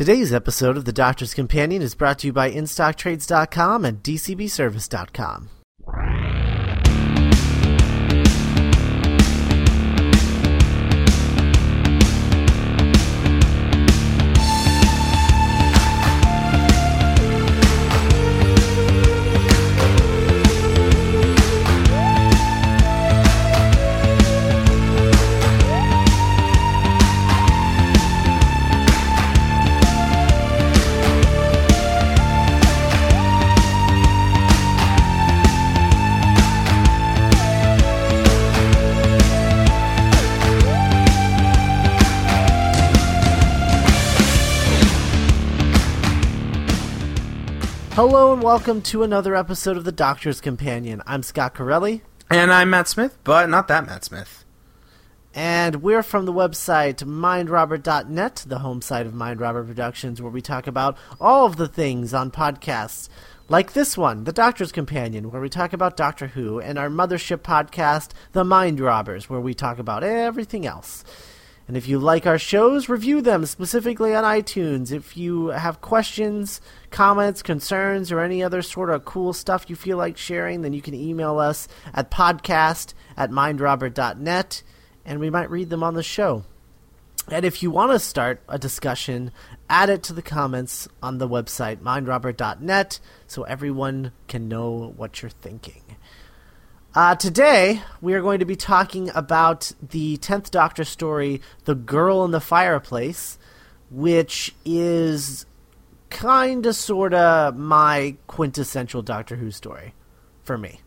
Today's episode of The Doctor's Companion is brought to you by InStockTrades.com and DCBService.com. Hello and welcome to another episode of The Doctor's Companion. I'm Scott Corelli. And I'm Matt Smith, but not that Matt Smith. And we're from the website mindrobber.net, the home site of Mind Robber Productions, where we talk about all of the things on podcasts. Like this one, The Doctor's Companion, where we talk about Doctor Who, and our mothership podcast, The Mind Robbers, where we talk about everything else. And if you like our shows, review them specifically on iTunes. If you have questions, comments, concerns, or any other sort of cool stuff you feel like sharing, then you can email us at podcast at mindrobber.net and we might read them on the show. And if you want to start a discussion, add it to the comments on the website mindrobber.net so everyone can know what you're thinking. Uh, today, we are going to be talking about the 10th Doctor story, The Girl in the Fireplace, which is kind of, sort of my quintessential Doctor Who story for me.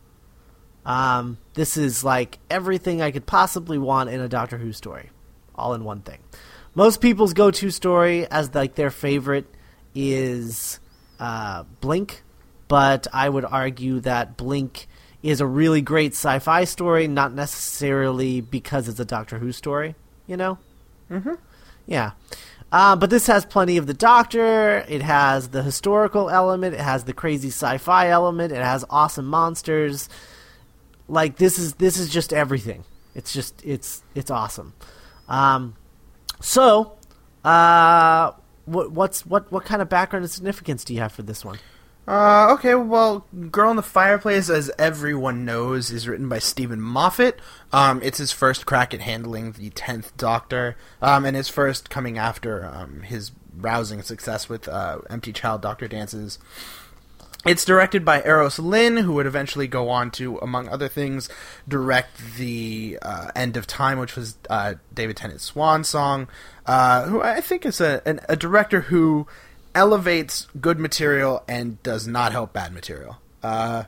Um, this is like everything I could possibly want in a Doctor Who story, all in one thing. Most people's go-to story as like their favorite is uh, Blink, but I would argue that Blink is a really great sci-fi story, not necessarily because it's a Doctor Who story. You know. Mm-hmm. Yeah. Uh, but this has plenty of the Doctor. It has the historical element. It has the crazy sci-fi element. It has awesome monsters. Like this is this is just everything. It's just it's it's awesome. Um, so, uh, what what's what what kind of background and significance do you have for this one? Uh, okay, well, Girl in the Fireplace, as everyone knows, is written by Steven Moffat. Um, it's his first crack at handling the 10th Doctor, um, and his first coming after um, his rousing success with uh, Empty Child Doctor Dances. It's directed by Euros Lyn, who would eventually go on to, among other things, direct the uh, End of Time, which was uh, David Tennant's swan song. Uh, who I think is a, an, a director who elevates good material and does not help bad material. Uh,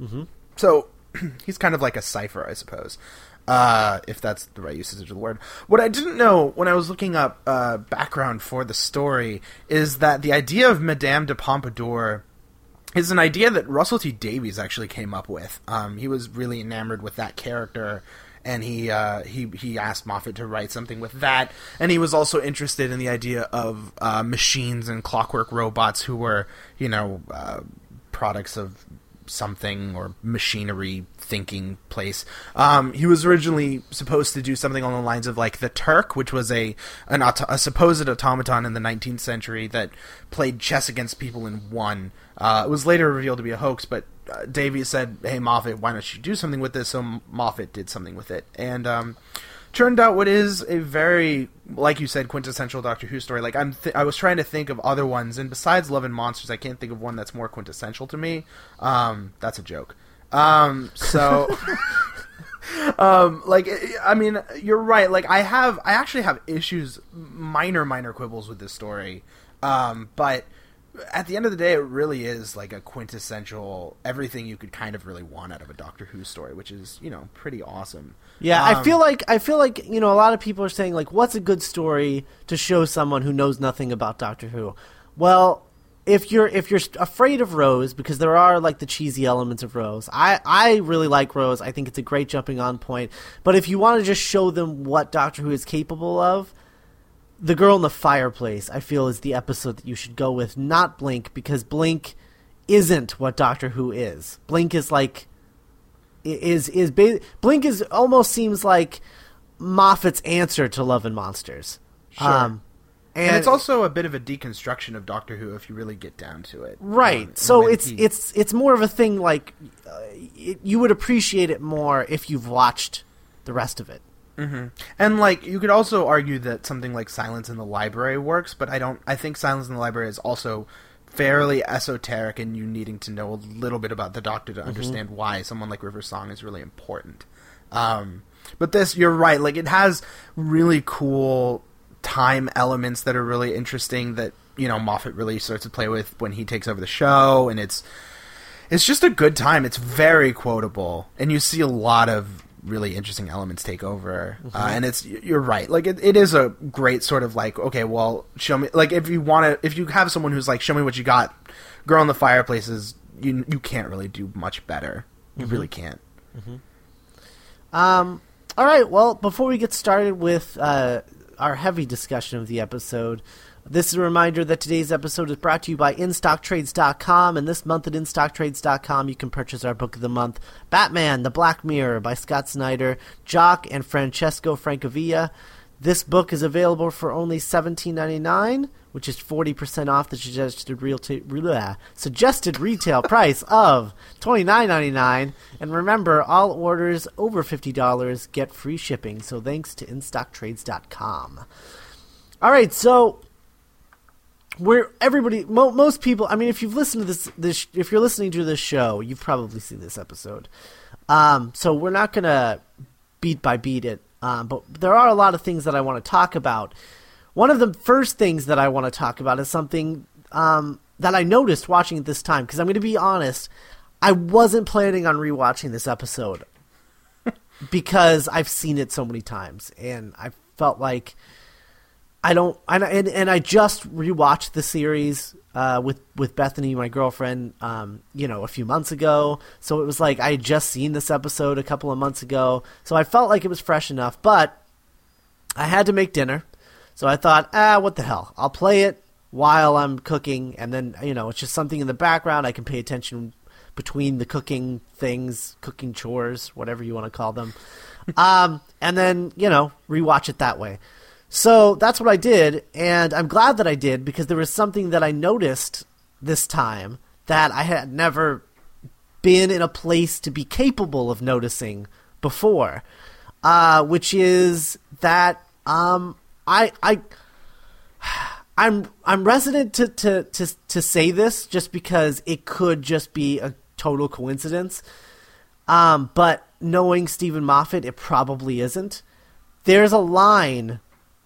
mm-hmm. So he's kind of like a cipher, I suppose, uh, if that's the right usage of the word. What I didn't know when I was looking up uh, background for the story is that the idea of Madame de Pompadour is an idea that Russell T Davies actually came up with. Um, he was really enamored with that character and he uh, he he asked Moffat to write something with that, and he was also interested in the idea of uh, machines and clockwork robots who were you know uh, products of something or machinery thinking place. Um, he was originally supposed to do something along the lines of like the Turk, which was a an auto- a supposed automaton in the 19th century that played chess against people and won. Uh, it was later revealed to be a hoax, but uh, Davies said, "Hey Moffat, why don't you do something with this?" So Moffat did something with it, and um, turned out what is a very, like you said, quintessential Doctor Who story. Like I'm, th- I was trying to think of other ones, and besides Love and Monsters, I can't think of one that's more quintessential to me. Um, that's a joke. Um, so. um, like I mean, you're right. Like I have, I actually have issues, minor, minor quibbles with this story. Um, but at the end of the day, it really is like a quintessential everything you could kind of really want out of a Doctor Who story, which is you know pretty awesome. Yeah, Um, I feel like I feel like you know a lot of people are saying like, what's a good story to show someone who knows nothing about Doctor Who? Well, if you're if you're afraid of Rose, because there are like the cheesy elements of Rose, I I really like Rose. I think it's a great jumping on point. But if you want to just show them what Doctor Who is capable of, the girl in the fireplace, I feel, is the episode that you should go with, not Blink, because Blink isn't what Doctor Who is. Blink is like is is ba- Blink is almost seems like Moffat's answer to Love and Monsters. Sure. Um, and, it's also a bit of a deconstruction of Doctor Who if you really get down to it. right. Um, so it's he- it's it's more of a thing like uh, it, you would appreciate it more if you've watched the rest of it. And like you could also argue that something like Silence in the Library works, but I don't. I think Silence in the Library is also fairly esoteric, and you needing to know a little bit about the Doctor to understand why someone like River Song is really important. Um, but this, you're right. Like it has really cool time elements that are really interesting. That you know Moffat really starts to play with when he takes over the show, and it's it's just a good time. It's very quotable, and you see a lot of really interesting elements take over. Uh, and it's you're right. Like it, it is a great sort of like okay, well, show me. Like if you want to, if you have someone who's like, show me what you got. Girl in the fireplaces, you. You can't really do much better. You really can't. Um, all right. Well, before we get started with uh, our heavy discussion of the episode, this is a reminder that today's episode is brought to you by InStockTrades.com. And this month at InStockTrades.com, you can purchase our book of the month, Batman: The Black Mirror by Scott Snyder, Jock, and Francesco Francavilla. This book is available for only $17.99, which is 40% off the suggested, real bleh, uh, suggested retail price of $29.99. And remember, all orders over $50 get free shipping. So thanks to InStockTrades.com. All right, so we're everybody mo- most people i mean if you've listened to this this if you're listening to this show you've probably seen this episode. Um, so we're not gonna beat by beat it um, but there are a lot of things that i want to talk about. One of the first things that i want to talk about is something um, that i noticed watching it this time because i'm going to be honest i wasn't planning on rewatching this episode. Because i've seen it so many times and i felt like I don't, and and I just rewatched the series uh, with with Bethany, my girlfriend, um, you know, a few months ago. So it was like I had just seen this episode a couple of months ago, so I felt like it was fresh enough. But I had to make dinner, so I thought, ah, what the hell? I'll play it while I'm cooking, and then you know, it's just something in the background. I can pay attention between the cooking things, cooking chores, whatever you want to call them, um, and then you know, rewatch it that way. So that's what I did, and I'm glad that I did because there was something that I noticed this time that I had never been in a place to be capable of noticing before, uh, which is that um, I I I'm I'm resident to, to, to, to say this just because it could just be a total coincidence. Um, but knowing Steven Moffat, it probably isn't. There's a line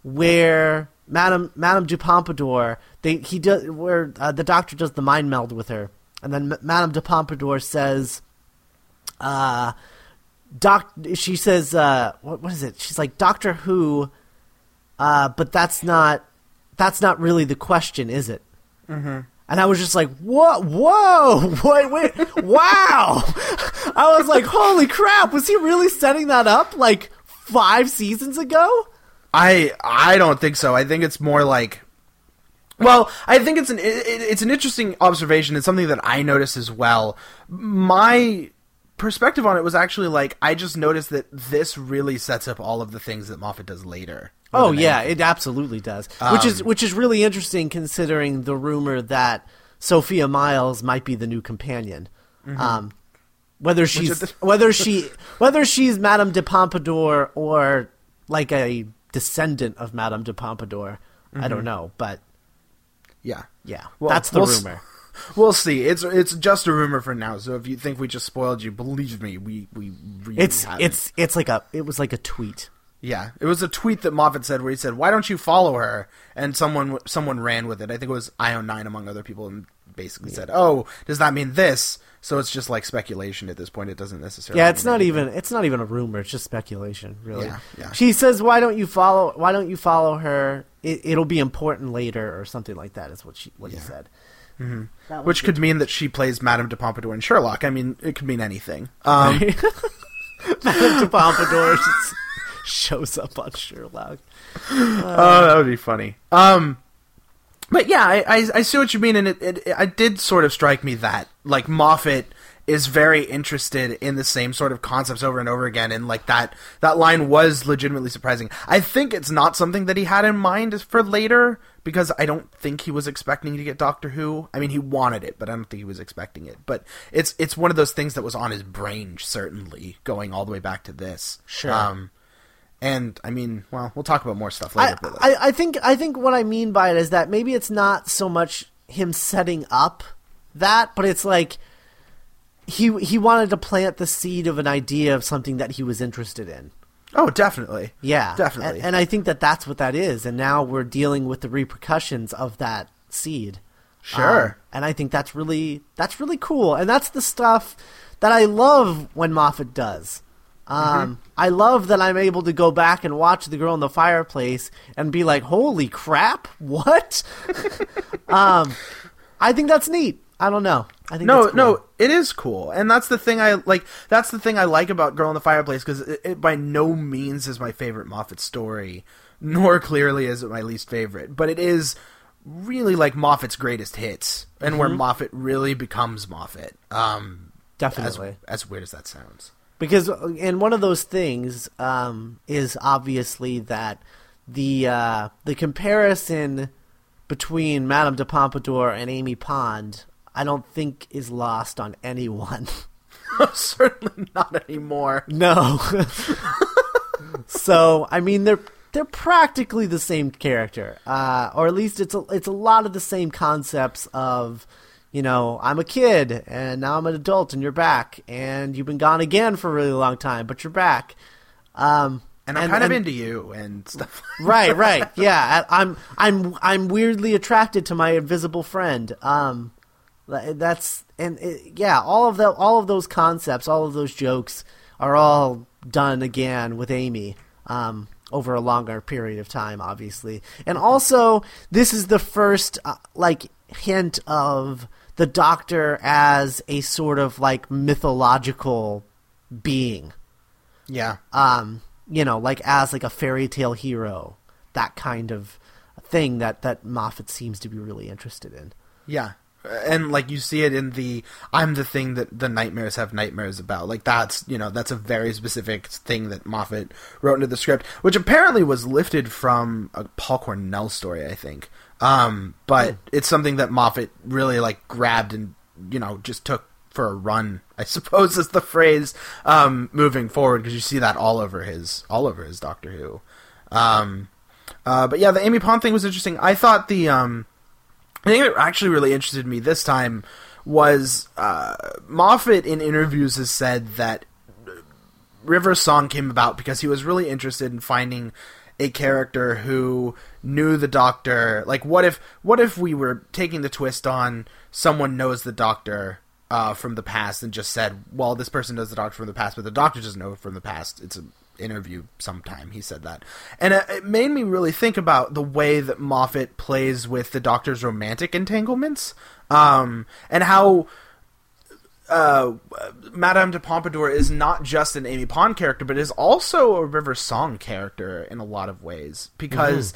where Madame Madame du Pompadour they he does where uh, the doctor does the mind meld with her, and then M- Madame de Pompadour says, uh, doc she says uh, what what is it? She's like Doctor Who, uh, but that's not that's not really the question, is it? Mm-hmm. And I was just like, "What? Whoa! Wait, wait! wow!" I was like, "Holy crap! Was he really setting that up like five seasons ago?" I I don't think so. I think it's more like well, I think it's an it, it- it's an interesting observation. It's something that I noticed as well. My perspective on it was actually like I just noticed that this really sets up all of the things that Moffat does later. Oh yeah, anything. it absolutely does. which is Um, which is really interesting considering the rumor that Sophia Myles might be the new companion. Um, whether she's the- whether she whether she's Madame de Pompadour or like a descendant of Madame de Pompadour, I don't mm-hmm. know, but yeah. yeah, Well, that's the we'll s- rumor. We'll see. It's it's just a rumor for now. So if you think we just spoiled you, believe me, we we really It's haven't. it's it's like a it was like a tweet. Yeah, it was a tweet that Moffat said where he said, "Why don't you follow her?" And someone someone ran with it. I think it was io9 among other people, and basically said, "Oh, does that mean this?" So it's just like speculation at this point. It doesn't necessarily. Yeah, it's not anything. even it's not even a rumor. It's just speculation, really. Yeah, yeah. She says, "Why don't you follow? Why don't you follow her? It, it'll be important later, or something like that." Is what she what he said. That was Which could mean that she plays Madame de Pompadour in Sherlock. I mean, it could mean anything. Um, Madame de Pompadour shows up on Sherlock. oh, that would be funny. Um, but yeah, I, I, I see what you mean, and it, it, it, it did sort of strike me that like Moffat is very interested in the same sort of concepts over and over again, and like that that line was legitimately surprising. I think it's not something that he had in mind for later, because I don't think he was expecting to get Doctor Who. I mean, he wanted it, but I don't think he was expecting it. But it's it's one of those things that was on his brain, certainly, going all the way back to this. Sure. Um, and I mean, well, we'll talk about more stuff later. I, I, I think I think what I mean by it is that maybe it's not so much him setting up that, but it's like he he wanted to plant the seed of an idea of something that he was interested in. oh, definitely. Yeah, Definitely. And, and I think that that's what that is. And now we're dealing with the repercussions of that seed. Sure. Um, and I think that's really that's really cool. And that's the stuff that I love when Moffat does. Um, I love that I'm able to go back and watch The Girl in the Fireplace and be like, "Holy crap! What?" um, I think that's neat. I don't know. I think no, cool. no, it is cool, and that's the thing I like. That's the thing I like about Girl in the Fireplace because it, it by no means is my favorite Moffat story, nor clearly is it my least favorite. But it is really like Moffat's greatest hits, and where Moffat really becomes Moffat. Um, as, definitely. as weird as that sounds. Because and one of those things um, is obviously that the uh, the comparison between Madame de Pompadour and Amy Pond, I don't think is lost on anyone. Certainly not anymore. no. so I mean they're they're practically the same character, uh, or at least it's a it's a lot of the same concepts of. You know, I'm a kid and now I'm an adult and you're back and you've been gone again for a really long time, but you're back. Um, And I'm kind of into you and stuff. right, right, yeah. I- I'm, I'm, I'm weirdly attracted to my invisible friend. Um, that's and it, yeah, all of the, all of those concepts, all of those jokes are all done again with Amy. Um, over a longer period of time, obviously, and also this is the first uh, like hint of the Doctor as a sort of like mythological being yeah. um, you know, like as like a fairy tale hero, that kind of thing that that Moffat seems to be really interested in. Yeah. And like you see it in the I'm the thing that the nightmares have nightmares about. Like that's you know, that's a very specific thing that Moffat wrote into the script, which apparently was lifted from a Paul Cornell story, I think. Um, but it's something that Moffat really like grabbed and you know, just took for a run, I suppose is the phrase, um, moving forward, because you see that all over his all over his Doctor Who. Um, uh, but yeah, the Amy Pond thing was interesting. I thought the um, I think that actually really interested me this time was uh, Moffat in interviews has said that River's song came about because he was really interested in finding a character who knew the doctor. Like what if what if we were taking the twist on someone knows the doctor uh, from the past and just said well this person knows the doctor from the past but the doctor doesn't know from the past. It's an interview sometime. He said that. And it, it made me really think about the way that moffat plays with the doctor's romantic entanglements um, and how uh, Madame de Pompadour is not just an Amy Pond character, but is also a River Song character in a lot of ways because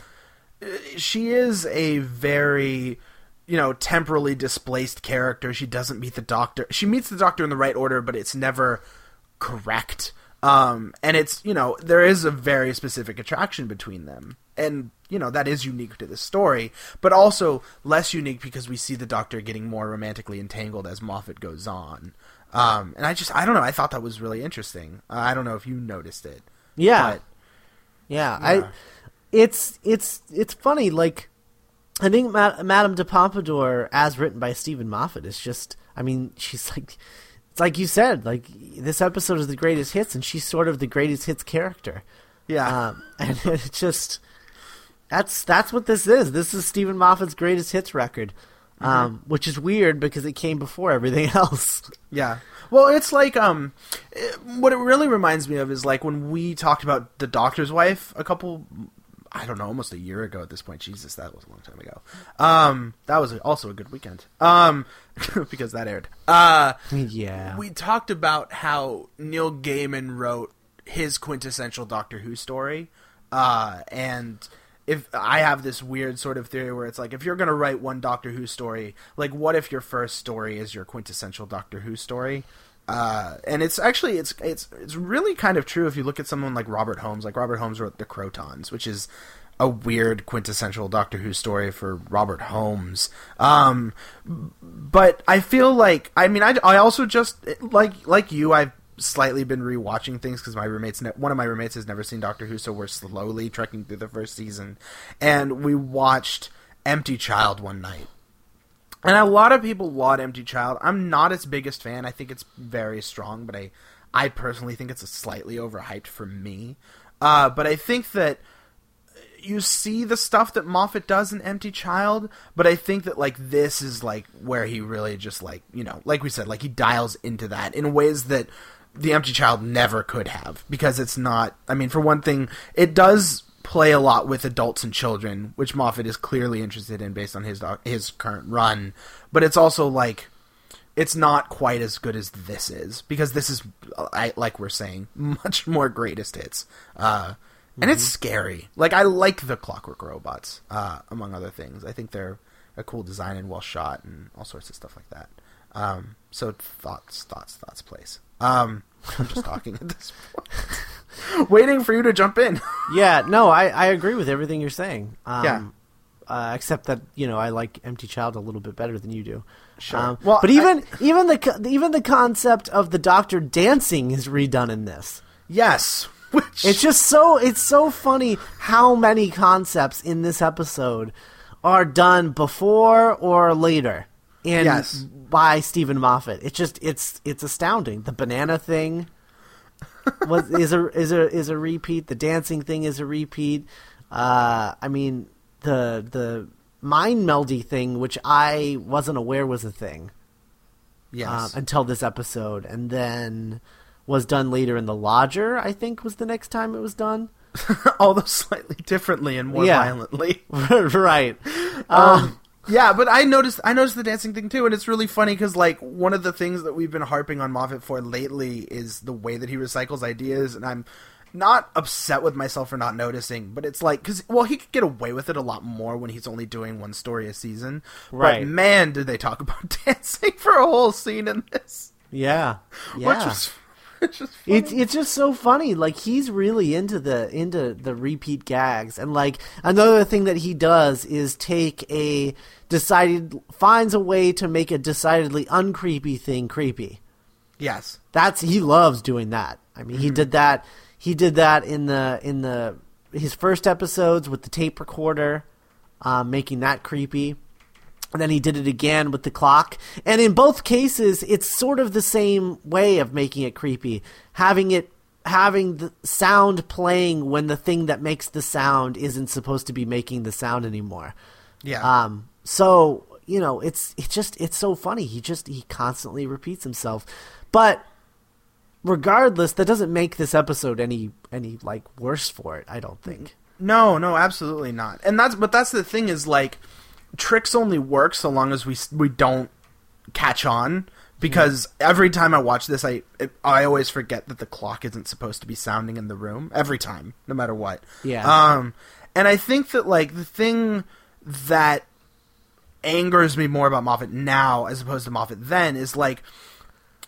uh, she is a very you know temporally displaced character. She doesn't meet the Doctor. She meets the Doctor in the right order, but it's never correct. Um, and it's you know there is a very specific attraction between them, and you know that is unique to the story, but also less unique because we see the Doctor getting more romantically entangled as Moffat goes on. Um, and I just I don't know I thought that was really interesting. Uh, I don't know if you noticed it. Yeah, But- yeah. Yeah. I, it's it's it's funny. Like, I think Ma- Madame de Pompadour, as written by Steven Moffat, is just. I mean, she's like. It's like you said. Like this episode is the greatest hits, and she's sort of the greatest hits character. Yeah. Um, and it just that's that's what this is. This is Steven Moffat's greatest hits record, um, which is weird because it came before everything else. Yeah. Well, it's like um, it, what it really reminds me of is like when we talked about the Doctor's Wife a couple, I don't know, almost a year ago at this point. Jesus, that was a long time ago. Um, that was also a good weekend. Um, because that aired. Uh, yeah, we talked about how Neil Gaiman wrote his quintessential Doctor Who story, uh, and if I have this weird sort of theory where it's like if you're gonna write one Doctor Who story, like what if your first story is your quintessential Doctor Who story? Uh, and it's actually it's it's it's really kind of true if you look at someone like Robert Holmes. Like Robert Holmes wrote The Krotons, which is a weird quintessential Doctor Who story for Robert Holmes. Um, but I feel like I mean I, I also just like like you I've slightly been rewatching things because my roommates ne- one of my roommates has never seen Doctor Who, so we're slowly trekking through the first season, and we watched Empty Child one night. And a lot of people laud Empty Child. I'm not its biggest fan. I think it's very strong, but I I personally think it's a slightly overhyped for me. Uh, but I think that you see the stuff that Moffat does in Empty Child, but I think that like this is like where he really just like you know, like we said, like he dials into that in ways that the Empty Child never could have because it's not. I mean, for one thing, it does play a lot with adults and children, which Moffat is clearly interested in based on his his current run. But it's also like it's not quite as good as this is because this is, I, like we're saying, much more greatest hits. Uh, and mm-hmm. it's scary. Like I like the Clockwork Robots, uh, among other things. I think they're a cool design and well shot and all sorts of stuff like that. Um, so thoughts, thoughts, thoughts, place. Um, I'm just talking at this point, waiting for you to jump in. yeah, no, I, I agree with everything you're saying. Um, yeah. Uh, except that you know I like Empty Child a little bit better than you do. Sure. Um, well, but even I, even the even the concept of the Doctor dancing is redone in this. Yes, which... It's just so it's so funny how many concepts in this episode are done before or later in yes. by Steven Moffat. It's just it's it's astounding. The banana thing was is a is a is a repeat. The dancing thing is a repeat. Uh, I mean the the mind meldy thing, which I wasn't aware was a thing. Yes. Uh, until this episode, and then was done later in the Lodger. I think was the next time it was done. Although slightly differently and more yeah. violently. right. Um, um, yeah, but I noticed I noticed the dancing thing too, and it's really funny because like one of the things that we've been harping on Moffat for lately is the way that he recycles ideas, and I'm not upset with myself for not noticing, but it's like because well, he could get away with it a lot more when he's only doing one story a season. Right. But man, did they talk about dancing for a whole scene in this? Yeah, yeah. Which was it's just it's it's just so funny. Like he's really into the into the repeat gags, and like another thing that he does is take a decided finds a way to make a decidedly uncreepy thing creepy. Yes, that's he loves doing that. I mean, mm-hmm. he did that he did that in the in the his first episodes with the tape recorder, um, making that creepy. And then he did it again with the clock. And in both cases, it's sort of the same way of making it creepy. Having it having the sound playing when the thing that makes the sound isn't supposed to be making the sound anymore. Yeah. Um so, you know, it's it's just it's so funny. He just he constantly repeats himself. But regardless, that doesn't make this episode any any like worse for it. I don't think. No, no, absolutely not. And that's but that's the thing is like tricks only work so long as we we don't catch on because every time I watch this, I I always forget that the clock isn't supposed to be sounding in the room every time, no matter what. Yeah. Um, and I think that like the thing that angers me more about Moffat now as opposed to Moffat then is like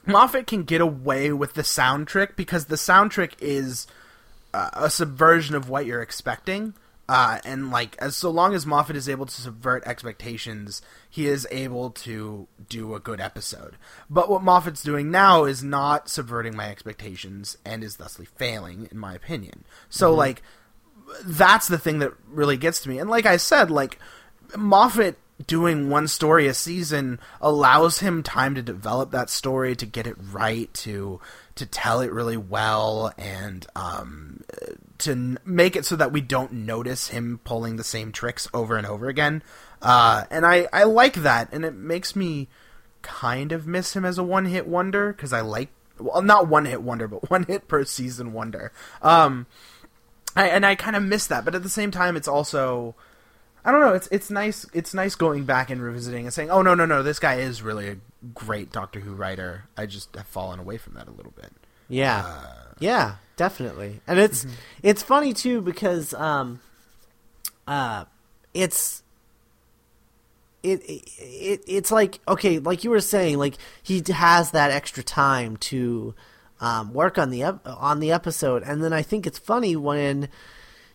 Moffat can get away with the sound trick because the sound trick is uh, a subversion of what you're expecting. Uh, and like as so long as Moffat is able to subvert expectations, he is able to do a good episode. But what Moffat's doing now is not subverting my expectations and is thusly failing, in my opinion. So mm-hmm. like that's the thing that really gets to me. And like I said, like Moffat doing one story a season allows him time to develop that story, to get it right, to to tell it really well, and um, to make it so that we don't notice him pulling the same tricks over and over again. Uh, and I I like that, and it makes me kind of miss him as a one hit wonder because I like well not one hit wonder, but one hit per season wonder. Um, I, and I kind of miss that, but at the same time, it's also I don't know. It's it's nice. It's nice going back and revisiting and saying, "Oh no, no, no! This guy is really a great Doctor Who writer." I just have fallen away from that a little bit. Yeah, uh, yeah, definitely. And it's mm-hmm. it's funny too because um, uh, it's it, it it's like okay, like you were saying, like he has that extra time to um, work on the ep- on the episode, and then I think it's funny when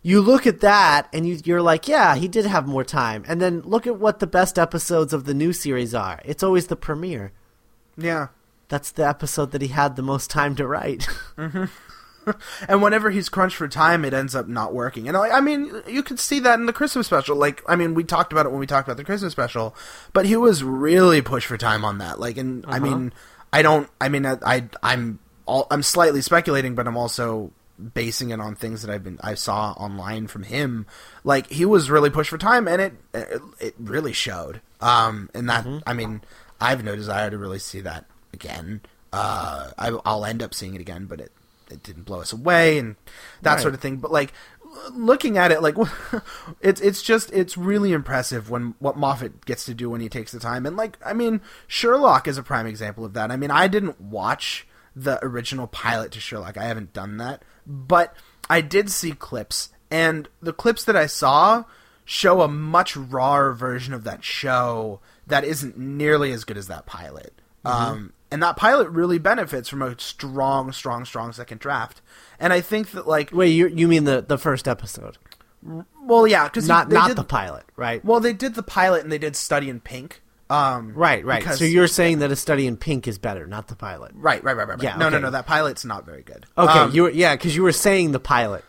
you look at that and you, you're like, yeah, he did have more time. And then look at what the best episodes of the new series are. It's always the premiere. Yeah. That's the episode that he had the most time to write. and whenever he's crunched for time, it ends up not working. And I, I mean, you could see that in the Christmas special. Like, I mean, we talked about it when we talked about the Christmas special, but he was really pushed for time on that. Like, and I Uh-huh. mean, I don't. I mean, I, I I'm all, I'm slightly speculating, but I'm also basing it on things that I've been I saw online from him. Like, he was really pushed for time, and it it, it really showed. Um, and that I mean, I have no desire to really see that again. Uh, I, I'll end up seeing it again, but it it didn't blow us away and that Right. sort of thing. But like looking at it, like it's it's just it's really impressive when what Moffat gets to do when he takes the time. And like I mean, Sherlock is a prime example of that. I mean, I didn't watch the original pilot to Sherlock. I haven't done that, but I did see clips, and the clips that I saw show a much rawer version of that show that isn't nearly as good as that pilot. Um, and that pilot really benefits from a strong, strong, strong second draft. And I think that like, Wait, you you mean the the first episode, well, yeah, because not not did, the pilot, right? Well, they did the pilot and they did Study in Pink. Um, right, right. because- So you're saying that a study in pink is better, not the pilot. right, right, right, right. Yeah, no, no, no. That pilot's not very good. Okay, Um, you were yeah, because you were saying the pilot.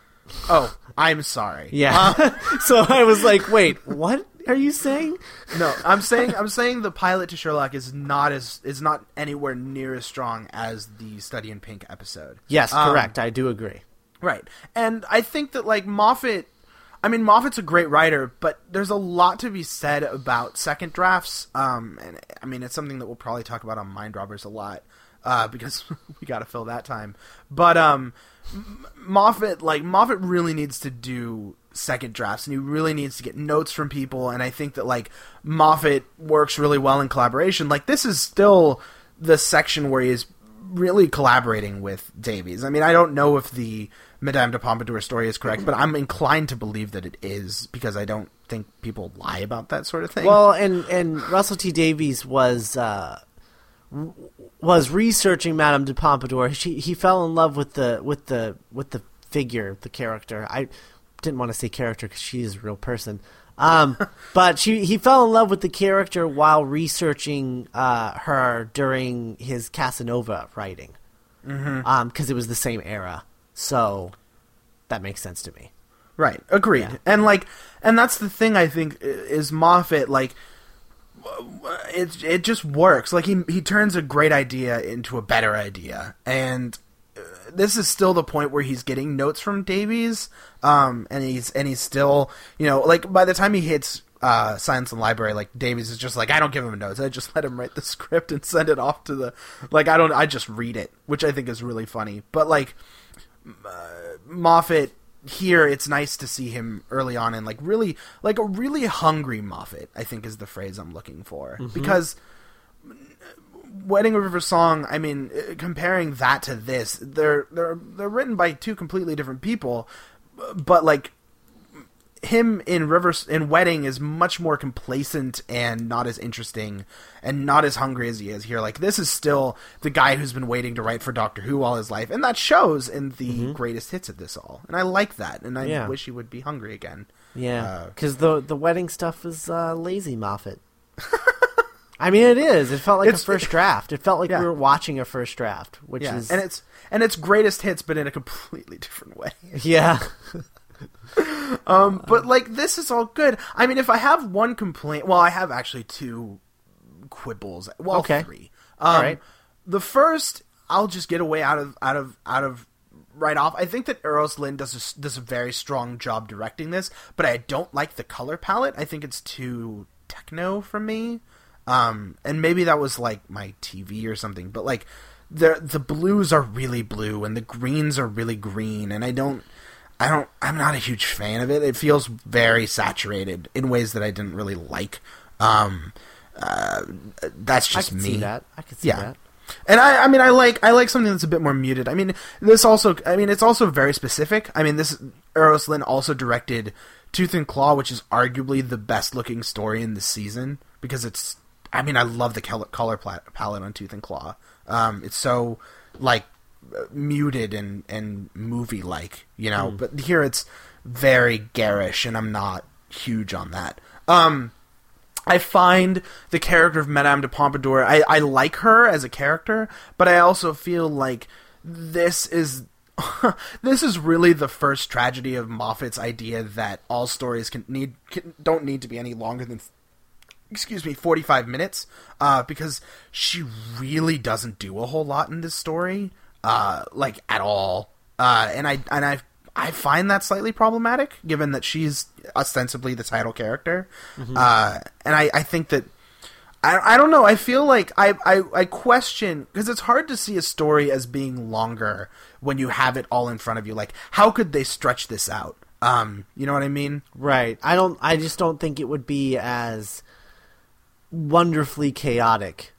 Oh, I'm sorry. Yeah. Uh, so I was like, wait, what are you saying? no, I'm saying I'm saying the pilot to Sherlock is not as is not anywhere near as strong as the Study in Pink episode. Yes, Um, correct. I do agree. Right. And I think that like Moffat I mean Moffat's a great writer, but there's a lot to be said about second drafts. Um and I mean it's something that we'll probably talk about on Mind Robbers a lot. Uh, because we got to fill that time. But um, Moffat, like Moffat, really needs to do second drafts, and he really needs to get notes from people. And I think that like Moffat works really well in collaboration. Like this is still the section where he is really collaborating with Davies. I mean, I don't know if the Madame de Pompadour story is correct, but I'm inclined to believe that it is because I don't think people lie about that sort of thing. Well, and and Russell T Davies was uh, was researching Madame de Pompadour. She he fell in love with the with the with the figure, the character. I didn't want to say character because she is a real person. Um, but she he fell in love with the character while researching uh, her during his Casanova writing, mm-hmm. because it was the same era. So that makes sense to me. Right. Agreed. Yeah. And like, and that's the thing I think is Moffat like. It it just works. Like he he turns a great idea into a better idea, and this is still the point where he's getting notes from Davies, um, and he's and he's still you know like by the time he hits uh, Silence in Library, like Davies is just like I don't give him notes. I just let him write the script and send it off to the like I don't I just read it, which I think is really funny. But like Moffat here it's nice to see him early on and like really like a really hungry Moffat I think is the phrase I'm looking for because Wedding of River Song I mean uh, comparing that to this they're they're they're written by two completely different people but like him in River in Wedding is much more complacent and not as interesting and not as hungry as he is here. Like this is still the guy who's been waiting to write for Doctor Who all his life, and that shows in the greatest hits of this all. And I like that, and I Mm-hmm. Yeah. wish he would be hungry again. Yeah, Uh, because the the wedding stuff is uh, lazy Moffat. I mean, it is. It felt like It's- a first draft. It felt like Yeah. we were watching a first draft, which Yeah, is and it's and it's greatest hits, but in a completely different way. yeah, Um, but like this is all good. I mean, if I have one complaint, well, I have actually two quibbles. Well, Okay. three. Um, All right. The first, I'll just get away out of out of out of right off. I think that Euros Lyn does a, does a very strong job directing this, but I don't like the color palette. I think it's too techno for me. Um, and maybe that was like my TV or something, but like the the blues are really blue and the greens are really green, and I don't. I don't. I'm not a huge fan of it. It feels very saturated in ways that I didn't really like. Um, uh, that's I just can me. see that. I can see Yeah. that. And I, I mean, I like, I like something that's a bit more muted. I mean, this also, I mean, it's also very specific. I mean, this Euros Lyn also directed Tooth and Claw, which is arguably the best looking story in the season because it's. I mean, I love the color, color palette on Tooth and Claw. Um, it's so like muted and and movie like, you know. But here it's very garish, and I'm not huge on that. Um, I find the character of Madame de Pompadour. I, I like her as a character, but I also feel like this is this is really the first tragedy of Moffat's idea that all stories can need can, don't need to be any longer than excuse me 45 minutes uh, because she really doesn't do a whole lot in this story uh, like at all uh, and I and I I find that slightly problematic given that she's ostensibly the title character mm-hmm. and I, I think that I, I don't know. I feel like I, I, I question because it's hard to see a story as being longer when you have it all in front of you. Like, how could they stretch this out? Um, you know what I mean? Right. I don't. I just don't think it would be as wonderfully chaotic.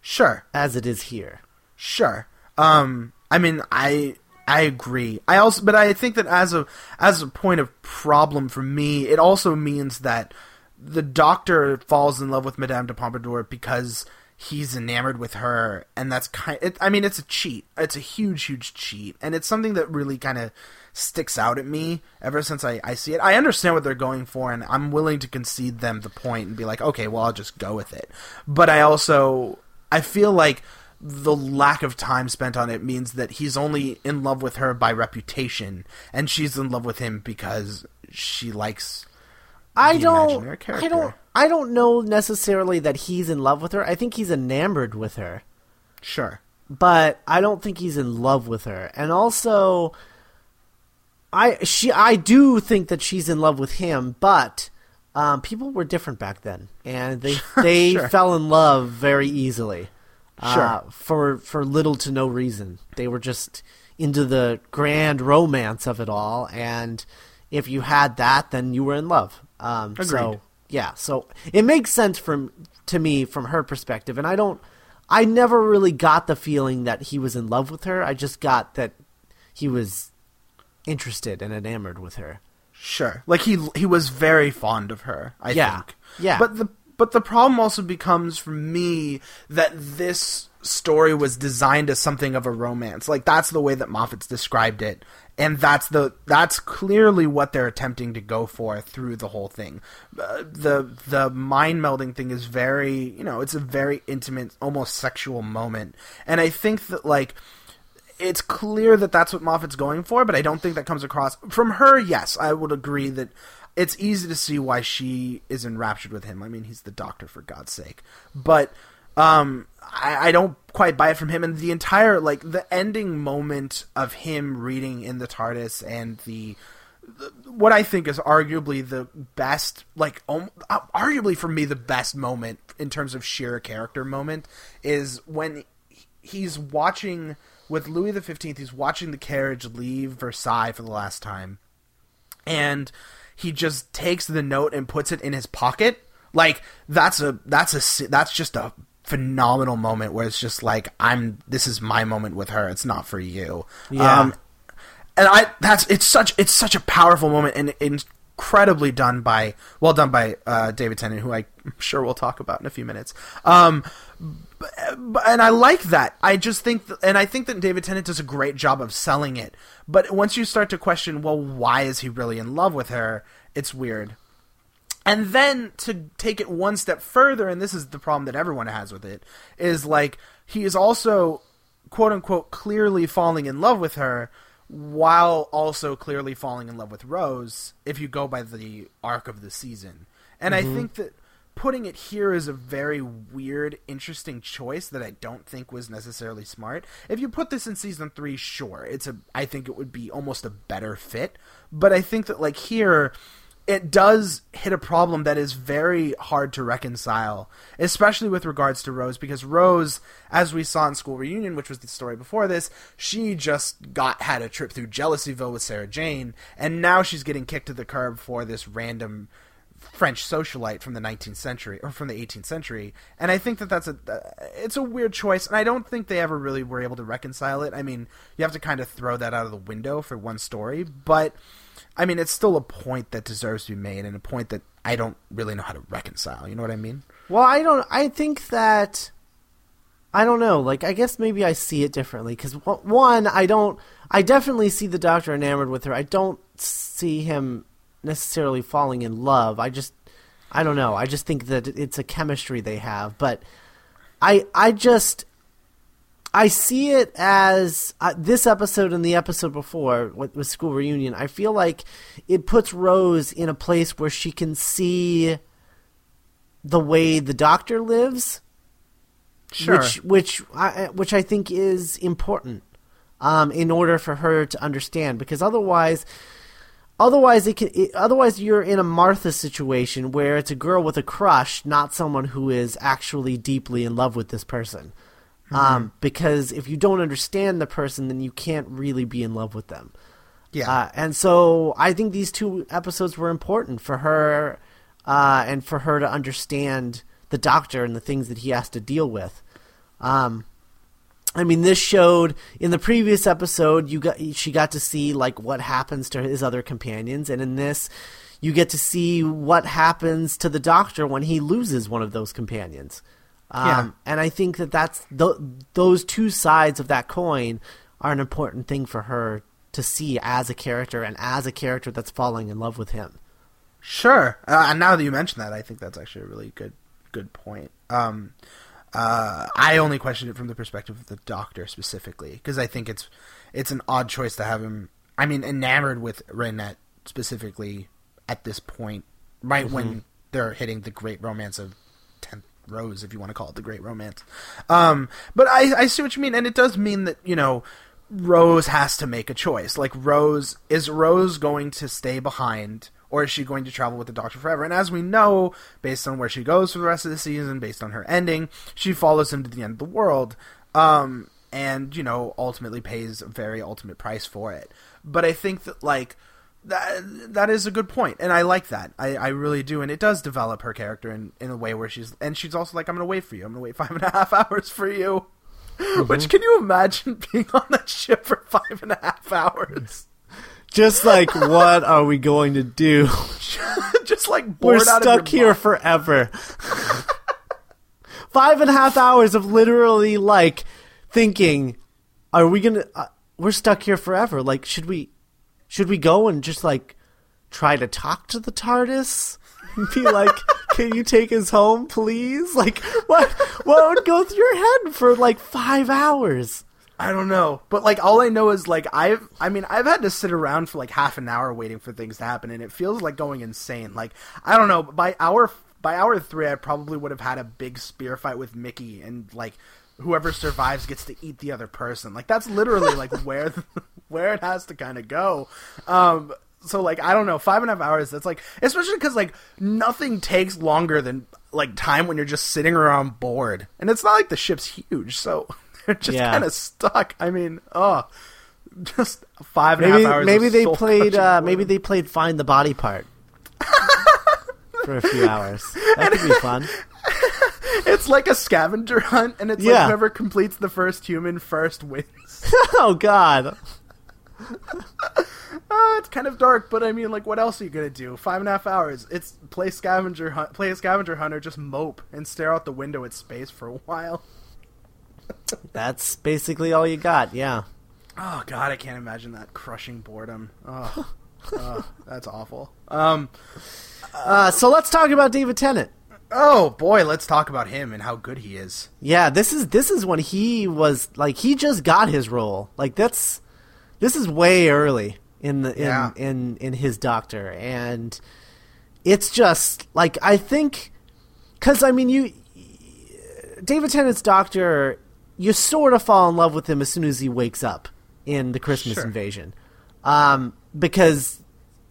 Sure. As it is here. Sure. Um. I mean, I I agree. I also, but I think that as a as a point of problem for me, it also means that the doctor falls in love with Madame de Pompadour because he's enamored with her, and that's kind. It, I mean, it's a cheat. It's a huge, huge cheat, and it's something that really kind of sticks out at me ever since I, I see it. I understand what they're going for, and I'm willing to concede them the point and be like, okay, well, I'll just go with it. But I also I feel like the lack of time spent on it means that he's only in love with her by reputation, and she's in love with him because she likes I don't. I don't. I don't know necessarily that he's in love with her. I think he's enamored with her. Sure. But I don't think he's in love with her. And also I she I do think that she's in love with him, but um, people were different back then, and they they sure. fell in love very easily. Uh, sure. Uh, for for little to no reason. They were just into the grand romance of it all, and if you had that, then you were in love. Um, Agreed. So yeah, so it makes sense from to me from her perspective, and I don't. I never really got the feeling that he was in love with her. I just got that he was interested and enamored with her. Sure, like he he was very fond of her. I yeah. think. Yeah. But the but the problem also becomes for me that this story was designed as something of a romance. Like that's the way that Moffat's described it and that's the that's clearly what they're attempting to go for through the whole thing. Uh, the the mind melding thing is very you know it's a very intimate, almost sexual moment, and I think that like it's clear that that's what Moffat's going for, but I don't think that comes across from her. Yes, I would agree that it's easy to see why she is enraptured with him. I mean, he's the doctor for God's sake, but um, I, I don't quite buy it from him. And the entire like the ending moment of him reading in the TARDIS and the what I think is arguably the best, like um, arguably for me the best moment in terms of sheer character moment is when he's watching with Louis the Fifteenth. He's watching the carriage leave Versailles for the last time, and he just takes the note and puts it in his pocket. Like that's a that's a that's just a phenomenal moment where it's just like I'm this is my moment with her. It's not for you. Yeah. Um, and I that's it's such it's such a powerful moment and incredibly done by well done by uh, David Tennant, who I'm sure we'll talk about in a few minutes. Um, and I like that. I just think, th- and I think that David Tennant does a great job of selling it. But once you start to question, well, why is he really in love with her? It's weird. And then to take it one step further, and this is the problem that everyone has with it, is like he is also quote unquote clearly falling in love with her while also clearly falling in love with Rose if you go by the arc of the season. And mm-hmm. I think that putting it here is a very weird, interesting choice that I don't think was necessarily smart. If you put this in season 3, sure, it's a I think it would be almost a better fit, but I think that like here it does hit a problem that is very hard to reconcile, especially with regards to Rose, because Rose, as we saw in School Reunion, which was the story before this, she just got had a trip through Jealousyville with Sarah Jane, and now she's getting kicked to the curb for this random French socialite from the 19th century or from the 18th century, and I think that that's a uh, it's a weird choice, and I don't think they ever really were able to reconcile it. I mean, you have to kind of throw that out of the window for one story, but I mean, it's still a point that deserves to be made, and a point that I don't really know how to reconcile. You know what I mean? Well, I don't. I think that I don't know. Like, I guess maybe I see it differently because one, I don't. I definitely see the Doctor enamored with her. I don't see him necessarily falling in love. I just I don't know. I just think that it's a chemistry they have, but I I just I see it as uh, this episode and the episode before with, with school reunion. I feel like it puts Rose in a place where she can see the way the doctor lives, Sure. which which I, which I think is important um, in order for her to understand because otherwise otherwise it can it, otherwise you're in a Martha situation where it's a girl with a crush not someone who is actually deeply in love with this person um, because if you don't understand the person then you can't really be in love with them yeah. uh, and so I think these two episodes were important for her uh, and for her to understand the doctor and the things that he has to deal with. Um, I mean, this showed in the previous episode you got she got to see like what happens to his other companions, and in this you get to see what happens to the doctor when he loses one of those companions. Um, Yeah. and I think that that's th- those two sides of that coin are an important thing for her to see as a character and as a character that's falling in love with him. Sure. Uh, and now that you mention that, I think that's actually a really good good point. Um, uh, I only question it from the perspective of the Doctor specifically because I think it's it's an odd choice to have him. I mean, enamored with Reinette specifically at this point, right when they're hitting the great romance of tenth rose, if you want to call it the great romance. Um, but I I see what you mean, and it does mean that you know. Rose has to make a choice. Like Rose is Rose going to stay behind or is she going to travel with the Doctor forever? And as we know, based on where she goes for the rest of the season, based on her ending, she follows him to the end of the world. Um, and you know, ultimately pays a very ultimate price for it. But I think that like that that is a good point, and I like that. I, I really do, and it does develop her character in, in a way where she's and she's also like, I'm gonna wait for you. I'm gonna wait five and a half hours for you. Which can you imagine being on that ship for five and a half hours? Just like, what are we going to do? Just like bored We're out stuck here mind. forever. Five and a half hours of literally like thinking, are we gonna? Uh, we're stuck here forever. Like, should we? Should we go and just like try to talk to the TARDIS? Be like, can you take us home, please? Like, what? What would go through your head for like five hours? I don't know, but like all I know is like I've I mean I've had to sit around for like half an hour waiting for things to happen, and it feels like going insane. Like I don't know, by hour by hour three, I probably would have had a big spear fight with Mickey, and like whoever survives gets to eat the other person. Like that's literally like where where it has to kind of go. Um, so like I don't know, five and a half hours. That's like especially because like nothing takes longer than like time when you're just sitting around bored, and it's not like the ship's huge, so they're just Yeah. kind of stuck. I mean, oh, just five and a half Maybe hours. maybe of they played uh, maybe they played find the body part for a few hours. That could be fun. It's like a scavenger hunt, and it's Yeah. like whoever completes the first human first wins. oh God. Uh, it's kind of dark, but I mean, like, what else are you gonna do? Five and a half hours. It's play scavenger hunt, play a scavenger hunter, just mope and stare out the window at space for a while. That's basically all you got. Yeah. Oh God, I can't imagine that crushing boredom. Oh, oh that's awful. Um, Uh, so let's talk about David Tennant. oh boy, let's talk about him and how good he is. Yeah, this is this is when he was like he just got his role. Like that's this is way early in the in Yeah. in in his Doctor, and it's just like I think because I mean you David Tennant's Doctor, you sort of fall in love with him as soon as he wakes up in the Christmas Sure. Invasion, um, because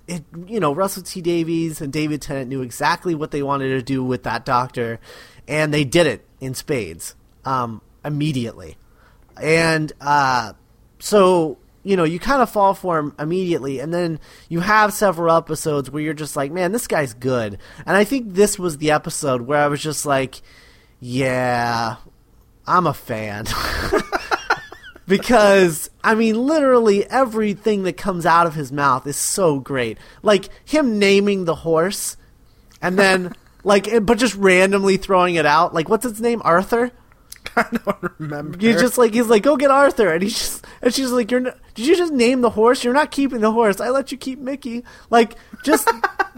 it you know Russell T Davies and David Tennant knew exactly what they wanted to do with that Doctor, and they did it in spades um, immediately, and uh, so you know you kind of fall for him immediately, and then you have several episodes where you're just like, man, this guy's good, and I think this was the episode where I was just like, yeah, I'm a fan. because I mean, literally everything that comes out of his mouth is so great. Like him naming the horse, and then like, eh, but just randomly throwing it out. Like, what's its name? Arthur. I don't remember. You just like he's like, go get Arthur, and he's just and she's like, you're not, did you just name the horse? You're not keeping the horse. I let you keep Mickey. Like just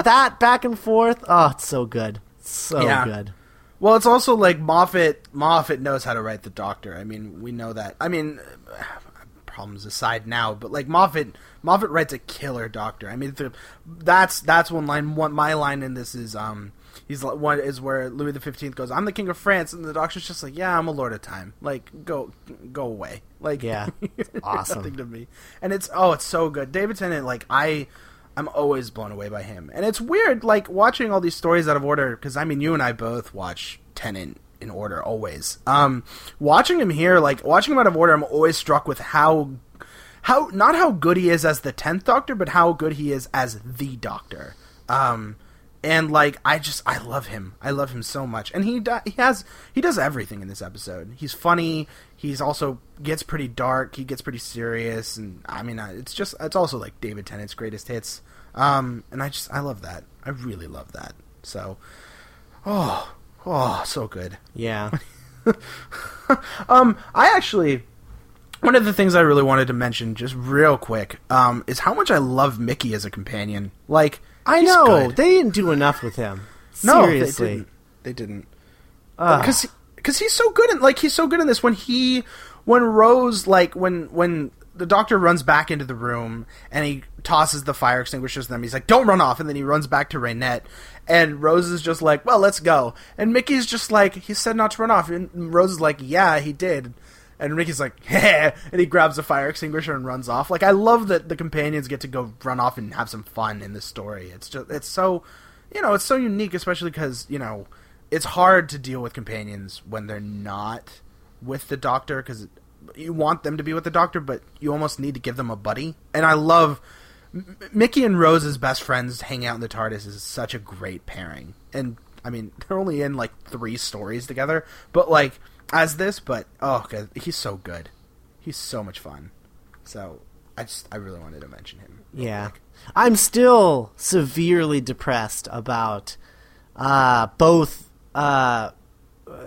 that back and forth. Oh, it's so good, so Yeah. good. Well, it's also like Moffat. Moffat knows how to write the Doctor. I mean, we know that. I mean, problems aside now, but like Moffat, Moffat writes a killer Doctor. I mean, the, that's that's one line. One my line in this is um, he's like one is where Louis the Fifteenth goes, "I'm the King of France," and the Doctor's just like, "Yeah, I'm a Lord of Time. Like, go go away. Like, Yeah, awesome. nothing to me." And it's oh, it's so good. David Tennant, like I. I'm always blown away by him, and it's weird, like watching all these stories out of order. Because I mean, you and I both watch Tennant in order always. Um, watching him here, like watching him out of order, I'm always struck with how, how not how good he is as the tenth Doctor, but how good he is as the Doctor. Um, and like I just I love him. I love him so much, and he do, he has he does everything in this episode. He's funny. He's also gets pretty dark. He gets pretty serious, and I mean it's just it's also like David Tennant's greatest hits. Um, and I just I love that. I really love that. So, oh oh so good. Yeah, Um, I actually one of the things I really wanted to mention, just real quick, um, is how much I love Mickey as a companion. Like I he's know good. they didn't do enough with him. No, Seriously, they didn't. They didn't. Ah. Because because he's so good in like he's so good in this when he when Rose like when when the doctor runs back into the room and he tosses the fire extinguishers them. He's like, "Don't run off!" And then he runs back to Reinette, and Rose is just like, "Well, let's go." And Mickey's just like, "He said not to run off." And Rose is like, "Yeah, he did." And Ricky's like, "Yeah," and he grabs a fire extinguisher and runs off. Like, I love that the companions get to go run off and have some fun in this story. It's just, it's so, you know, it's so unique, especially because you know, it's hard to deal with companions when they're not with the Doctor because you want them to be with the Doctor, but you almost need to give them a buddy. And I love M- Mickey and Rose's best friends hanging out in the TARDIS is such a great pairing. And I mean, they're only in like three stories together, but like as this, but oh, God, he's so good. He's so much fun. So I just I really wanted to mention him. Yeah. I'm still severely depressed about uh, both uh,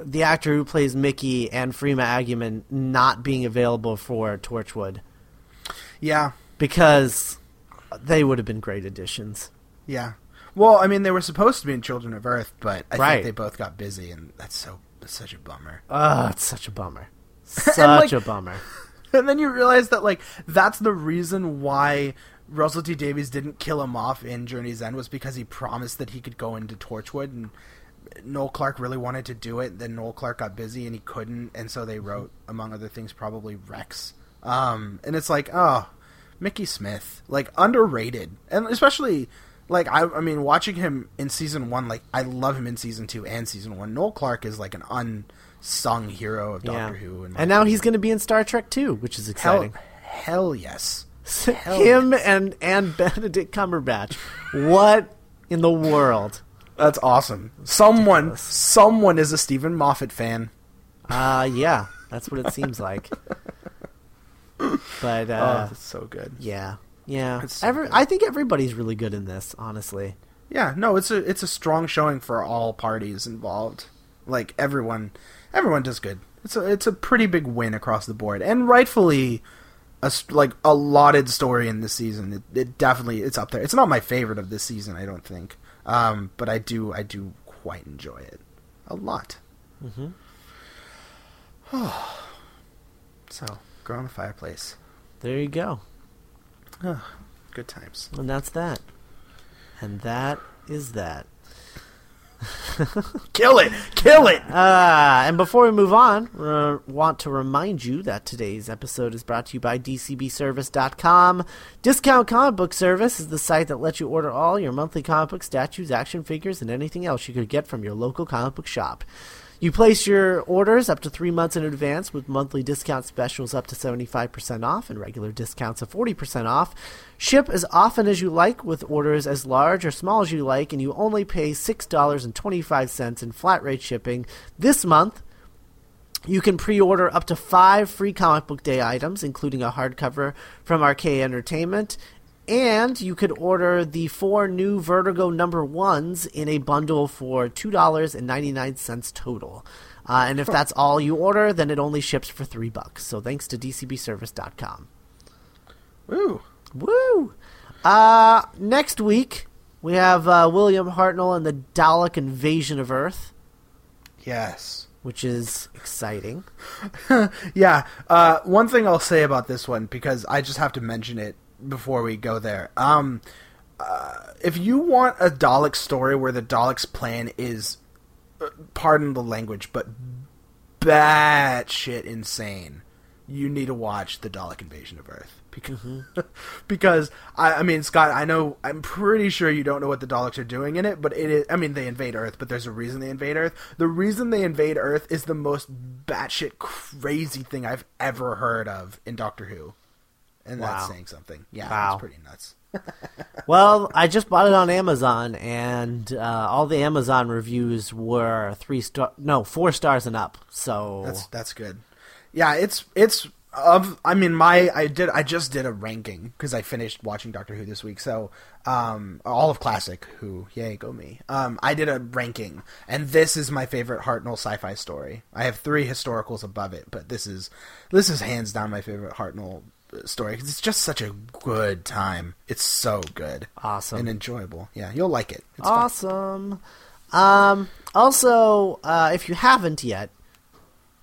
the actor who plays Mickey and Freema Agyeman not being available for Torchwood Yeah, because they would have been great additions. yeah. Well, I mean, they were supposed to be in Children of Earth, but I Right. think they both got busy, and that's so that's such a bummer. Oh, it's such a bummer. Such like- a bummer. and then you realize that like that's the reason why Russell T Davies didn't kill him off in Journey's End was because he promised that he could go into Torchwood and Noel Clarke really wanted to do it. Then Noel Clarke got busy and he couldn't, and so they wrote, among other things, probably Rex. Um, and it's like, oh, Mickey Smith, like underrated, and especially like I, I mean, watching him in season one, like I love him in season two and season one. Noel Clarke is like an unsung hero of Doctor yeah. Who, And now he's going to be in Star Trek too, which is exciting. hell yes. Hell Him and and Benedict Cumberbatch. What in the world? That's awesome. Someone, Ridiculous. someone is a Steven Moffat fan. Uh yeah, that's what it seems like. But oh, uh, that's so good. yeah, yeah. So Every. I think everybody's really good in this, honestly. Yeah, no, it's a it's a strong showing for all parties involved. Like everyone, everyone does good. It's a it's a pretty big win across the board, and rightfully, a like a lauded story in this season. It, it definitely it's up there. It's not my favorite of this season, I don't think, um, but I do I do quite enjoy it a lot. Mm-hmm. So, girl in the fireplace. There you go, Good times. and that's that, and that is that. Kill it! Kill it! Uh, and before we move on, uh, want to remind you that today's episode is brought to you by DCBService.com. Discount Comic Book Service is the site that lets you order all your monthly comic book statues, action figures, and anything else you could get from your local comic book shop. You place your orders up to three months in advance with monthly discount specials up to 75% off and regular discounts of 40% off. Ship as often as you like with orders as large or small as you like, and you only pay $6.25 in flat rate shipping this month. You can pre-order up to five free comic book day items, including a hardcover from Archaia Entertainment, and you could order the four new Vertigo number ones in a bundle for two dollars and ninety nine cents total. Uh, and if that's all you order, then it only ships for three bucks. So thanks to DCBService.com. Woo. Woo! Uh, next week, we have uh, William Hartnell and the Dalek Invasion of Earth, Yes. which is exciting. Yeah. Uh, one thing I'll say about this one because I just have to mention it before we go there. Um, uh, if you want a Dalek story where the Dalek's plan is, uh, pardon the language, but batshit insane, you need to watch the Dalek Invasion of Earth. Because, because I, I mean, Scott, I know, I'm pretty sure you don't know what the Daleks are doing in it, but it is, I mean, they invade Earth, but there's a reason they invade Earth. The reason they invade Earth is the most batshit crazy thing I've ever heard of in Doctor Who. And that's saying something. Yeah, Wow. it's pretty nuts. Well, I just bought it on Amazon, and uh, all the Amazon reviews were three star, no, four stars and up. So That's that's good. Yeah, it's it's of I mean my I did I just did a ranking because I finished watching Doctor Who this week. So um all of classic Who, yay go me. Um I did a ranking and this is my favorite Hartnell sci-fi story. I have 3 historicals above it, but this is this is hands down my favorite Hartnell story cuz it's just such a good time. It's so good. Awesome. And enjoyable. Yeah, you'll like it. It's fun. awesome. Um, also, uh, if you haven't yet,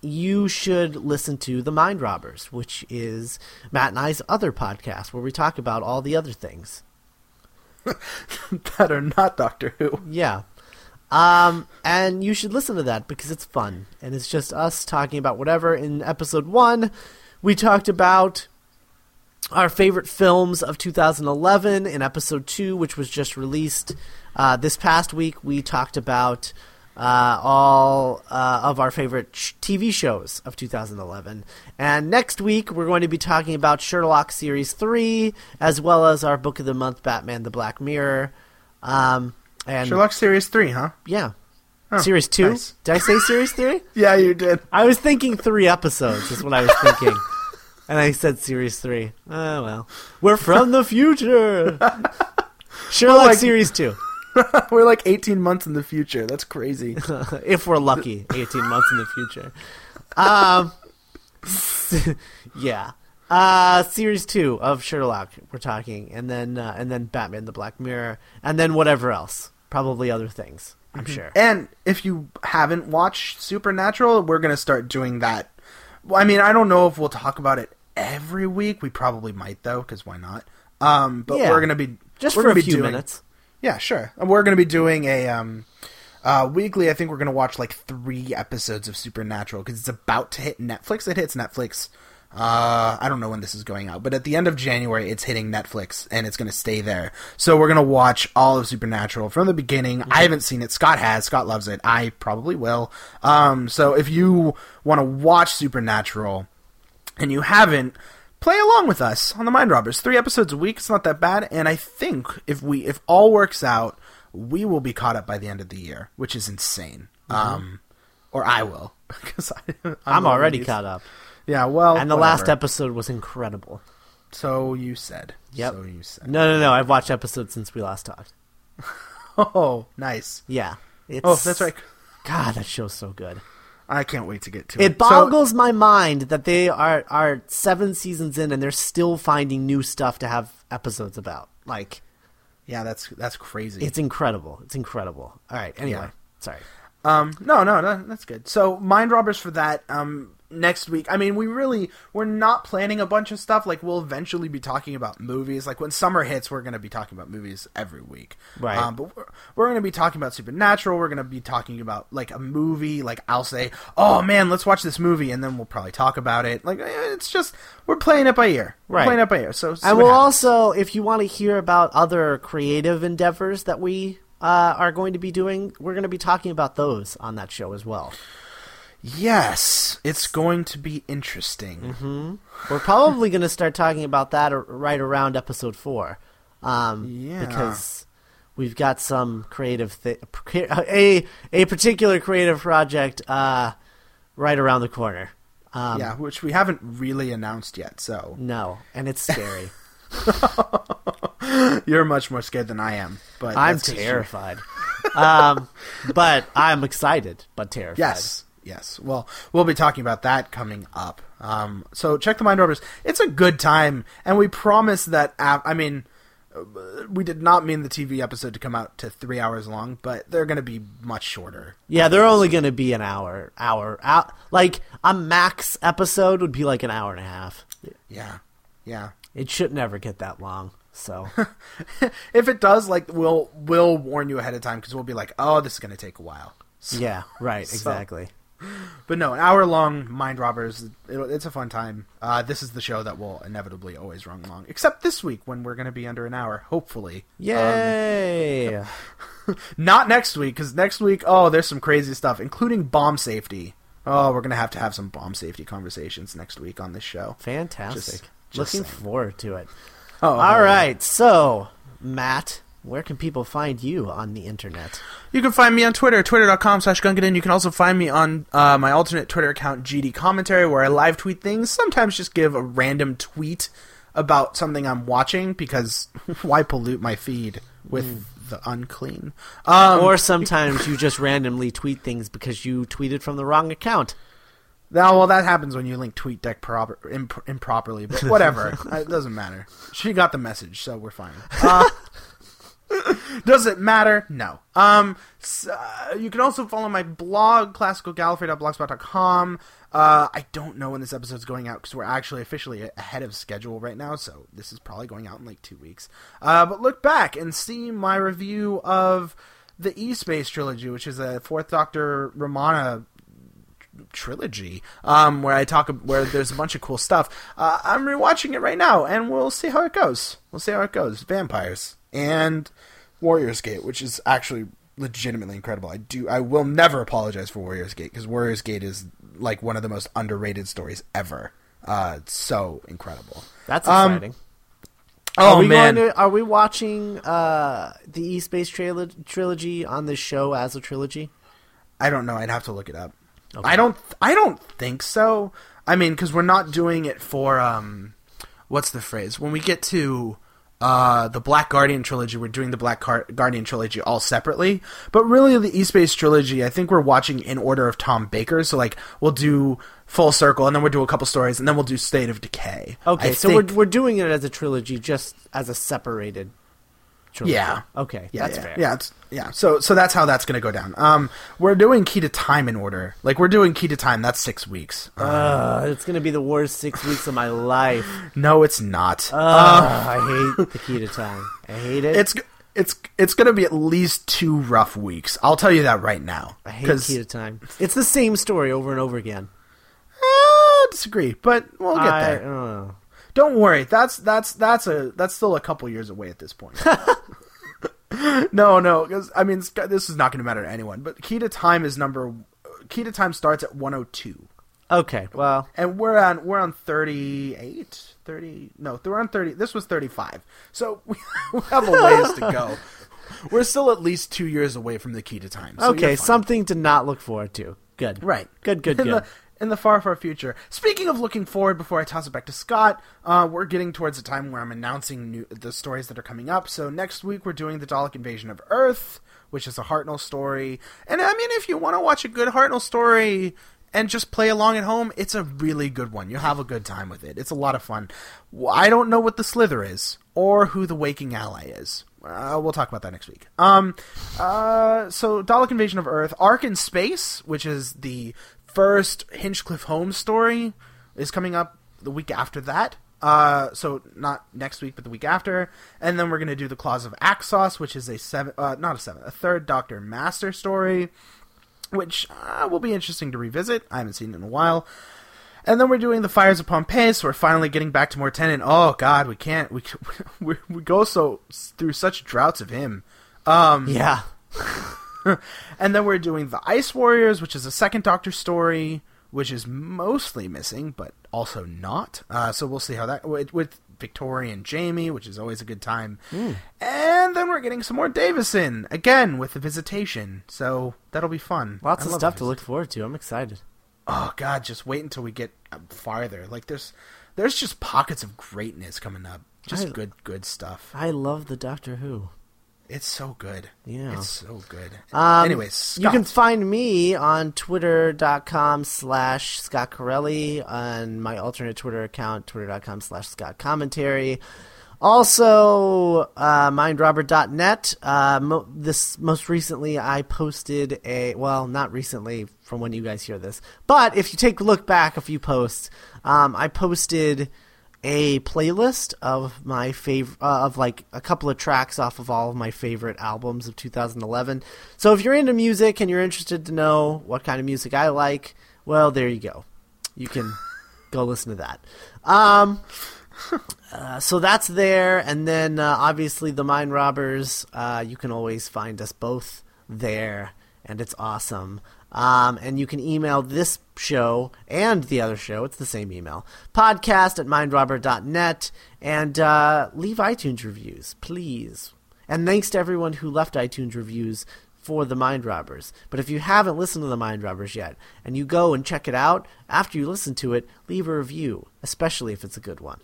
you should listen to The Mind Robbers, which is Matt and I's other podcast where we talk about all the other things. that are not Doctor Who. Yeah. Um, and you should listen to that because it's fun. And it's just us talking about whatever. In episode one, we talked about our favorite films of 2011. In episode two, which was just released uh, this past week, we talked about uh, all uh, of our favorite sh- TV shows of 2011. And next week, we're going to be talking about Sherlock Series 3, as well as our Book of the Month, Batman the Black Mirror. Um, and Sherlock Series 3, huh? yeah. Oh, series 2? nice. Did I say Series 3? Yeah, you did. I was thinking three episodes, is what I was thinking. and I said Series 3. Oh, well. We're from the future! Sherlock like- Series 2. We're like 18 months in the future. That's crazy. if we're lucky, 18 months in the future. Um, yeah. Uh, series two of Sherlock. We're talking, and then uh, and then Batman: The Black Mirror, and then whatever else. Probably other things. I'm sure. And if you haven't watched Supernatural, we're going to start doing that. Well, I mean, I don't know if we'll talk about it every week. We probably might, though, because why not? Um, but Yeah. we're going to be Just for a gonna few doing- minutes. Yeah, sure. And we're going to be doing a um, uh, weekly. I think we're going to watch like three episodes of Supernatural because it's about to hit Netflix. It hits Netflix. Uh, I don't know when this is going out, but at the end of January, it's hitting Netflix and it's going to stay there. So we're going to watch all of Supernatural from the beginning. I haven't seen it. Scott has. Scott loves it. I probably will. Um, so if you want to watch Supernatural and you haven't, play along with us on the Mind Robbers. Three episodes a week. It's not that bad. And I think if we if all works out, we will be caught up by the end of the year, which is insane. Um, or I will because I, I'm, I'm already caught up, Yeah, well, and the last episode was incredible. So you said. Yep. So you said. No, no, no. I've watched episodes since we last talked. Oh, nice. Yeah. It's, Oh, that's right. God, that show's so good. I can't wait to get to it. It boggles my mind that they are are seven seasons in and they're still finding new stuff to have episodes about. Like yeah, that's that's crazy. it's incredible. It's incredible. All right. Anyway, Yeah. sorry. Um, no, no, no, that's good. So, Mind Robbers for that. Um, next week. I mean, we really we're not planning a bunch of stuff. Like, we'll eventually be talking about movies. Like when summer hits, we're going to be talking about movies every week. Right. Um, but we're, we're going to be talking about Supernatural. We're going to be talking about like a movie. Like I'll say, "Oh man, let's watch this movie," and then we'll probably talk about it. Like eh, it's just we're playing it by ear. We're Right. playing it by ear. So, And we'll happens. also, if you want to hear about other creative endeavors that we uh, are going to be doing, we're going to be talking about those on that show as well. Yes, it's going to be interesting. Mm-hmm. We're probably going to start talking about that right around episode four, um, Yeah. because we've got some creative thi- a a particular creative project uh, right around the corner. Um, yeah, which we haven't really announced yet. So No, and it's scary. you're much more scared than I am. But I'm that's 'cause you- terrified. um, but I'm excited, but terrified. Yes. Yes. Well, we'll be talking about that coming up. Um, so check the Mind Robbers. It's a good time, and we promise that. Ap- I mean, uh, we did not mean the TV episode to come out to three hours long, but they're going to be much shorter. Yeah, they're only going to be an hour. Hour out. Like a max episode would be like an hour and a half. Yeah. Yeah. It should never get that long. So if it does, like we'll we'll warn you ahead of time because we'll be like, oh, this is going to take a while. So, yeah, right, So- exactly. But no, an hour long Mind Robbers. It, it's a fun time. Uh, this is the show that will inevitably always run long, except this week when we're going to be under an hour, hopefully. Yay! Not next week, because next week, oh, there's some crazy stuff, including bomb safety. Oh, we're gonna have to have some bomb safety conversations next week on this show. Fantastic. Just- just Looking saying. forward to it. Oh, All right, so Matt, where can people find you on the internet? You can find me on Twitter, twitter.com slash Gungadin. You can also find me on uh, my alternate Twitter account, GD Commentary, where I live tweet things. Sometimes just give a random tweet about something I'm watching, because why pollute my feed with the unclean? Um, or sometimes you just randomly tweet things because you tweeted from the wrong account. Now, well, that happens when you link TweetDeck proper, imp- improperly, but whatever. It doesn't matter. She got the message, so we're fine. Uh, does it matter? No. Um, s- uh, you can also follow my blog, classicalgallifrey.blogspot.com. Uh, I don't know when this episode's going out because we're actually officially ahead of schedule right now, so this is probably going out in like two weeks. Uh, but look back and see my review of the E Space trilogy, which is a Fourth Doctor Romana trilogy um, where I talk where there's a bunch of cool stuff. Uh, I'm rewatching it right now, and we'll see how it goes. We'll see how it goes. Vampires and Warriors Gate, which is actually legitimately incredible. I do. I will never apologize for Warriors Gate because Warriors Gate is like one of the most underrated stories ever. Uh, it's so incredible. That's Um, exciting. Oh are we man, to, are we watching uh, the E Space trilo- trilogy on this show as a trilogy? I don't know. I'd have to look it up. Okay. I don't. I don't think so. I mean, because we're not doing it for um, what's the phrase? When we get to uh, the Black Guardian trilogy, we're doing the Black Car- Guardian trilogy all separately. But really, the East Space trilogy, I think we're watching in order of Tom Baker. So like, we'll do Full Circle, and then we'll do a couple stories, and then we'll do State of Decay. Okay, I so think- we're we're doing it as a trilogy, just as a separated. Trilogy. Yeah. Okay, Yeah, that's yeah, fair. Yeah, it's, yeah. So so that's how that's going to go down. Um, we're doing Key to Time in order. Like we're doing Key to Time. That's six weeks. Uh, Uh, it's gonna be the worst six weeks of my life. no, it's not. Uh, I hate the key to time. I hate it. it's it's it's going to be at least two rough weeks. I'll tell you that right now. I hate key to time. It's the same story over and over again. Eh, I disagree, but we'll get I, there. uh, Don't worry. That's that's that's a that's still a couple years away at this point. no, no, because I mean this is not going to matter to anyone. But key to time is number. Key to time starts at 102. okay, well, and we're on we're on 38 30 no we're on 30 this was 35 so we have a ways to go we're still at least two years away from the key to time so okay, something to not look forward to. Good. right Good, good, good. In the far far future speaking of looking forward before i toss it back to scott uh, we're getting towards the time where i'm announcing new, the stories that are coming up so next week we're doing the dalek invasion of earth which is a hartnell story and i mean if you want to watch a good hartnell story and just play along at home, it's a really good one. You'll have a good time with it. It's a lot of fun. I don't know what the Slyther is or who the Waking Ally is. Uh, we'll talk about that next week. Um, uh, so Dalek Invasion of Earth, Ark in Space, which is the first Hinchcliffe Holmes story, is coming up the week after that. Uh, so not next week, but the week after, and then we're gonna do the Claws of Axos, which is a seven, uh, not a seven, a third Doctor Master story which uh, will be interesting to revisit. I haven't seen it in a while. And then we're doing the Fires of Pompeii, so we're finally getting back to more Tennant. Oh God, we can't. We we, we go so through such droughts of him. Um, Yeah. and then we're doing the Ice Warriors, which is a second Doctor story, which is mostly missing, but also not. Uh, so we'll see how that with, with Victoria and Jamie, which is always a good time. And then we're getting some more Davison again with the Visitation. So that'll be fun. Lots I of stuff to look forward to. I'm excited. oh god just wait until we get farther like there's there's just pockets of greatness coming up just I- good good stuff I love the Doctor Who. It's so good. Yeah. It's so good. Um, Anyways, you can find me on twitter.com slash Scott Corelli on my alternate Twitter account, twitter.com slash Scott Commentary. Also, uh, mindrobber.net. Uh, mo- this most recently, I posted a well, not recently from when you guys hear this, but if you take a look back a few posts, um, I posted a playlist of my favorite uh, of like a couple of tracks off of all of my favorite albums of 2011. So if you're into music and you're interested to know what kind of music I like, well, there you go. You can go listen to that. Um, uh, so that's there, and then uh, obviously the Mind Robbers. Uh, you can always find us both there, and it's awesome. Um, and you can email this show and the other show. It's the same email. Podcast at mindrobber.net. And uh, leave iTunes reviews, please. And thanks to everyone who left iTunes reviews for the Mind Robbers. But if you haven't listened to the Mind Robbers yet, and you go and check it out, after you listen to it, leave a review, especially if it's a good one.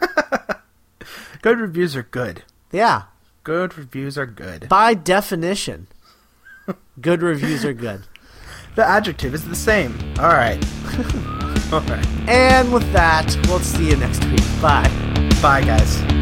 good reviews are good. Yeah, Good reviews are good. by definition, good reviews are good. The adjective is the same. All right. All right. And with that, we'll see you next week. Bye. Bye, guys.